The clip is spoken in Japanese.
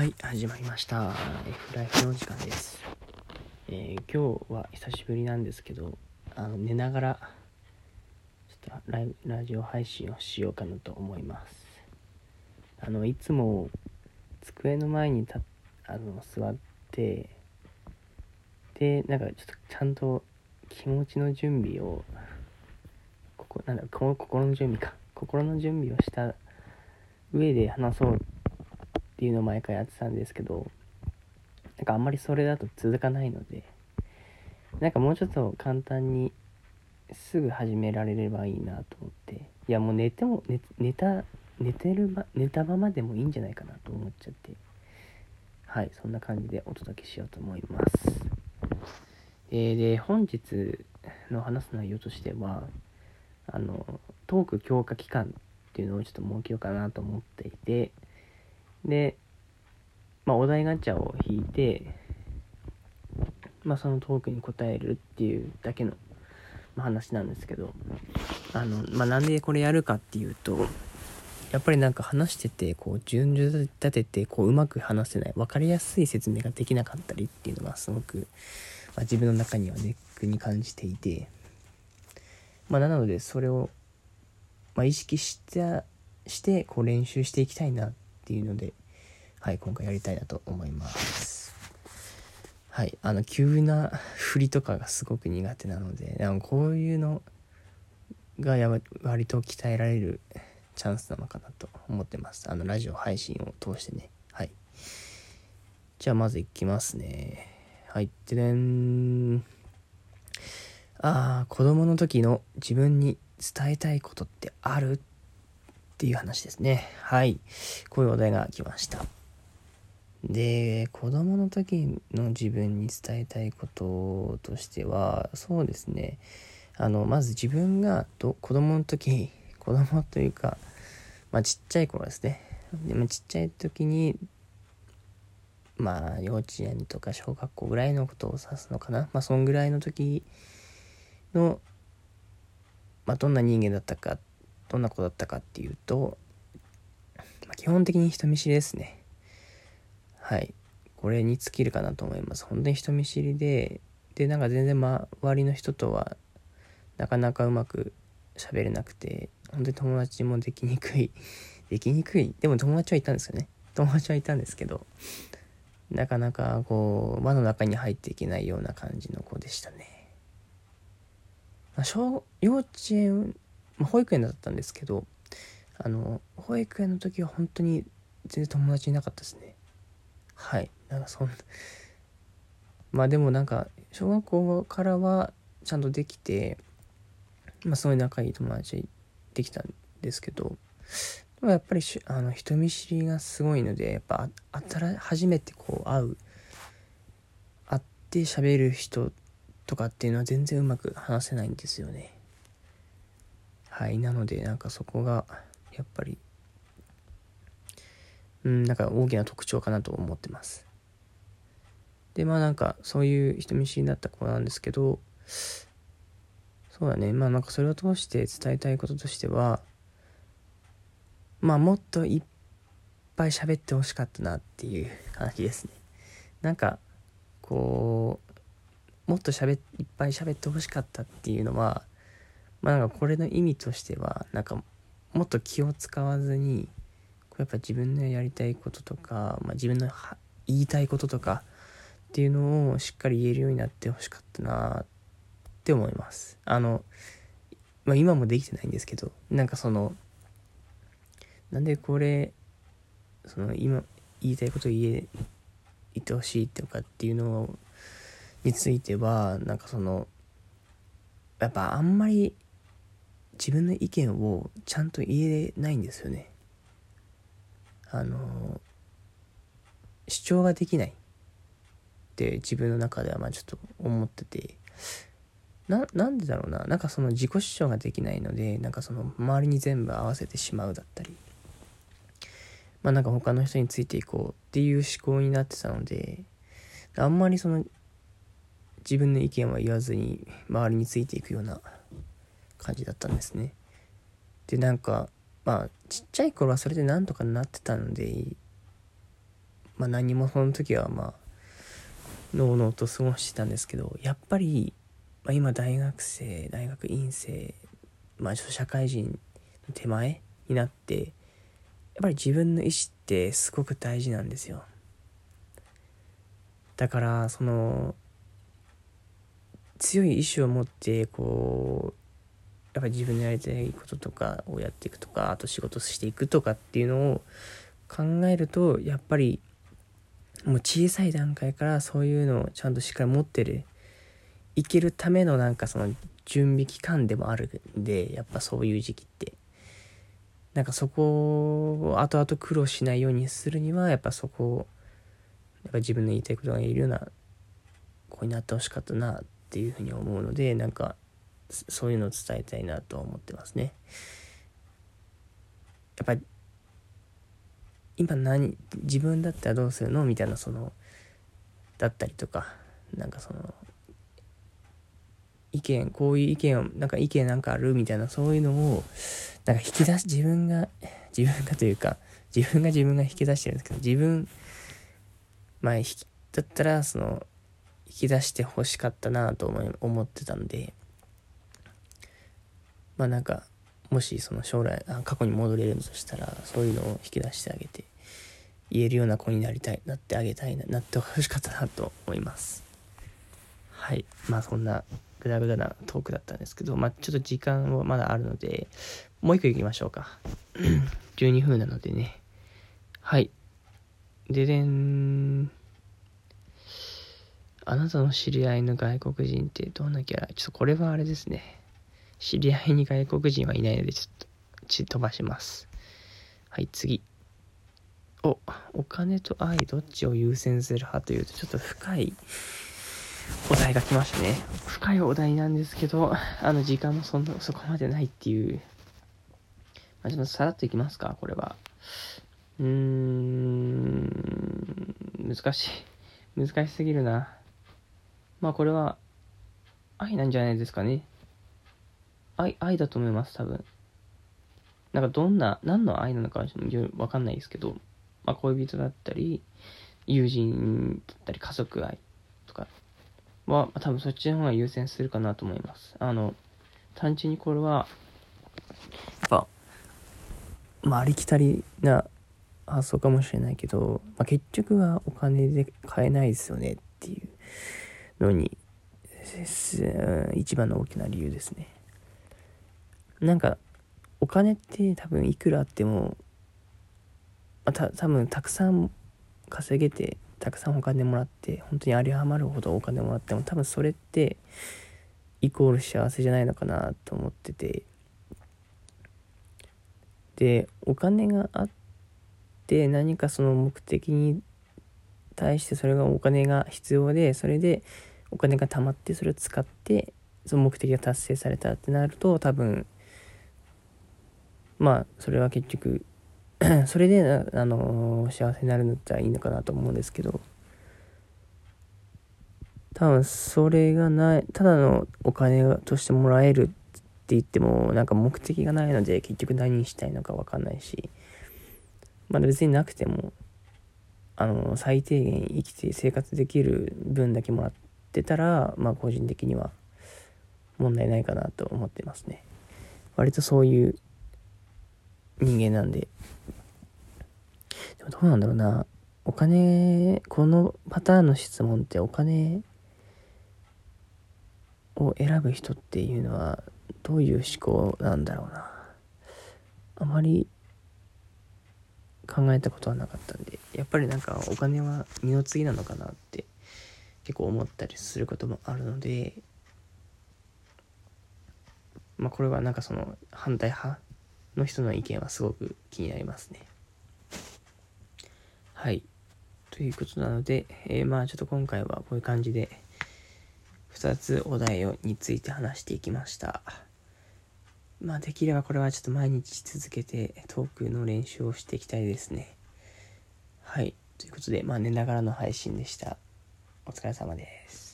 はい、始まりました。F ライフの時間です。えー今日は久しぶりなんですけど、あの寝ながらちょっとライラジオ配信をしようかなと思います。あのいつも机の前にたあの座ってでなんかちょっとちゃんと気持ちの準備をここなんだ心の準備か心の準備をした上で話そうっていうのを毎回やってたんですけどなんかあんまりそれだと続かないのでなんかもうちょっと簡単にすぐ始められればいいなと思っていやもう寝ても寝寝た寝てるま寝たままでもいいんじゃないかなと思っちゃってはいそんな感じでお届けしようと思います。えーで本日の話す内容としてはあのトーク強化期間っていうのをちょっと設けようかなと思っていてで、まあ、お題ガチャを引いて、まあ、そのトークに答えるっていうだけの、話なんですけどあの、まあ、なんでこれやるかっていうとやっぱりなんか話しててこう順序立ててこううまく話せない分かりやすい説明ができなかったりっていうのがすごく、まあ、自分の中にはネックに感じていて、まあ、なのでそれを、まあ、意識したしてこう練習していきたいなっていうので、はい、今回やりたいなと思います。はい、あの急な振りとかがすごく苦手なのであのこういうのがや割と鍛えられるチャンスなのかなと思ってます。あのラジオ配信を通してね。はい。じゃあまずいきますね。はいででん。ああ子供の時の自分に伝えたいことってある？っていう話ですね。はい。こういうお題が来ました。で子供の時の自分に伝えたいこととしてはそうですね。あのまず自分がど子供の時 子供というかまあちっちゃい頃ですね。でもちっちゃい時にまあ幼稚園とか小学校ぐらいのことを指すのかな。まあそんぐらいの時の、まあ、どんな人間だったかどんな子だったかっていうと、まあ、基本的に人見知りですね。はい。これに尽きるかなと思います。本当に人見知りででなんか全然周りの人とはなかなかうまく喋れなくて本当に友達もできにくい。できにくい？でも友達はいたんですよね。友達はいたんですけどなかなかこう輪の中に入っていけないような感じの子でしたね、まあ、小幼稚園、まあ、保育園だったんですけどあの保育園の時は本当に全然友達いなかったですね。はい。なんかそんなまあでもなんか小学校からはちゃんとできてまあすごい仲いい友達できたんですけどでもやっぱりしあの人見知りがすごいのでやっぱ新初めてこう会う会って喋る人とかっていうのは全然うまく話せないんですよね。はいなのでなんかそこがやっぱりうんなんか大きな特徴かなと思ってます。でまあなんかそういう人見知りだった子なんですけどそうだねまあなんかそれを通して伝えたいこととしてはまあもっといっぱい喋ってほしかったなっていう感じですね。なんかこうもっと喋っいっぱい喋ってほしかったっていうのはまあなんかこれの意味としてはなんかもっと気を使わずにこうやっぱ自分のやりたいこととか、まあ、自分の言いたいこととかっていうのをしっかり言えるようになってほしかったなって思います。あの、まあ、今もできてないんですけどなんかそのなんでこれその今言いたいこと言え言ってほしいとかっていうのについてはなんかそのやっぱあんまり自分の意見をちゃんと言えないんですよね。あの主張ができないって自分の中ではまあちょっと思ってて。ななんでだろうな。なんかその自己主張ができないのでなんかその周りに全部合わせてしまうだったり。まあなんか他の人についていこうっていう思考になってたのであんまりその自分の意見は言わずに周りについていくような感じだったんですね。でなんかまあちっちゃい頃はそれでなんとかなってたのでまあ何もその時はまあのうのうと過ごしてたんですけどやっぱり、まあ、今大学生大学院生まあ社会人の手前になってやっぱり自分の意思ってすごく大事なんですよ。だからその強い意志を持ってこうやっぱり自分のやりたいこととかをやっていくとかあと仕事していくとかっていうのを考えるとやっぱりもう小さい段階からそういうのをちゃんとしっかり持ってるいけるためのなんかその準備期間でもあるんでやっぱそういう時期って。なんかそこを後々苦労しないようにするにはやっぱそこをやっぱ自分の言いたいことが言えるような子になってほしかったなっていうふうに思うのでなんかそういうのを伝えたいなと思ってますね。やっぱり今何自分だったらどうするのみたいなそのだったりとかなんかその意見こういう意見をなんか意見なんかあるみたいなそういうのをなんか引き出し自分が自分がというか自分が自分が引き出してるんですけど自分まあだったらその引き出してほしかったなと思思ってたんでまあなんかもしその将来あ過去に戻れるとしたらそういうのを引き出してあげて言えるような子になりたいなってあげたいななってほしかったなと思います。はい。まあそんなグダグダなトークだったんですけどまあちょっと時間はまだあるのでもう一個いきましょうか。12分なのでね。はい。ででん。あなたの知り合いの外国人ってどんなキャラ？ちょっとこれはあれですね。知り合いに外国人はいないのでちょっとち飛ばします。はい次。おお金と愛どっちを優先する派というとちょっと深いお題が来ましたね。深いお題なんですけどあの時間もそんなそこまでないっていう。まあ、ちょっとさらっといきますかこれは。うーん難しい。難しすぎるな。まあこれは愛なんじゃないですかね。愛、愛だと思います、多分。なんかどんな、何の愛なのかわかんないですけど、まあ恋人だったり、友人だったり、家族愛とかは、多分そっちの方が優先するかなと思います。あの、単純にこれは、やっぱ、まあありきたりな発想かもしれないけど、まあ、結局はお金で買えないですよねっていうのに、一番の大きな理由ですね。なんかお金って多分いくらあっても、ま、た多分たくさん稼げてたくさんお金もらって本当に有り余るほどお金もらっても多分それってイコール幸せじゃないのかなと思ってて。でお金があって何かその目的に対してそれがお金が必要でそれでお金が貯まってそれを使ってその目的が達成されたってなると多分まあそれは結局 それであの幸せになるんだったらいいのかなと思うんですけど。多分それがないただのお金としてもらえるって言ってもなんか目的がないので結局何したいのか分かんないし。まあ別になくてもあの最低限生きて生活できる分だけもらってたらまあ個人的には問題ないかなと思ってますね。割とそういう人間なんで。でもどうなんだろうな。お金、このパターンの質問ってお金を選ぶ人っていうのはどういう思考なんだろうな。あまり考えたことはなかったんで、やっぱりなんかお金は二の次なのかなって結構思ったりすることもあるので、まあこれはなんかその反対派の人の意見はすごく気になりますね。はい。ということなので、えー、まあちょっと今回はこういう感じで2つお題をについて話していきました。まあできればこれはちょっと毎日続けてトークの練習をしていきたいですね。はい。ということで、まあ寝ながらの配信でした。お疲れ様です。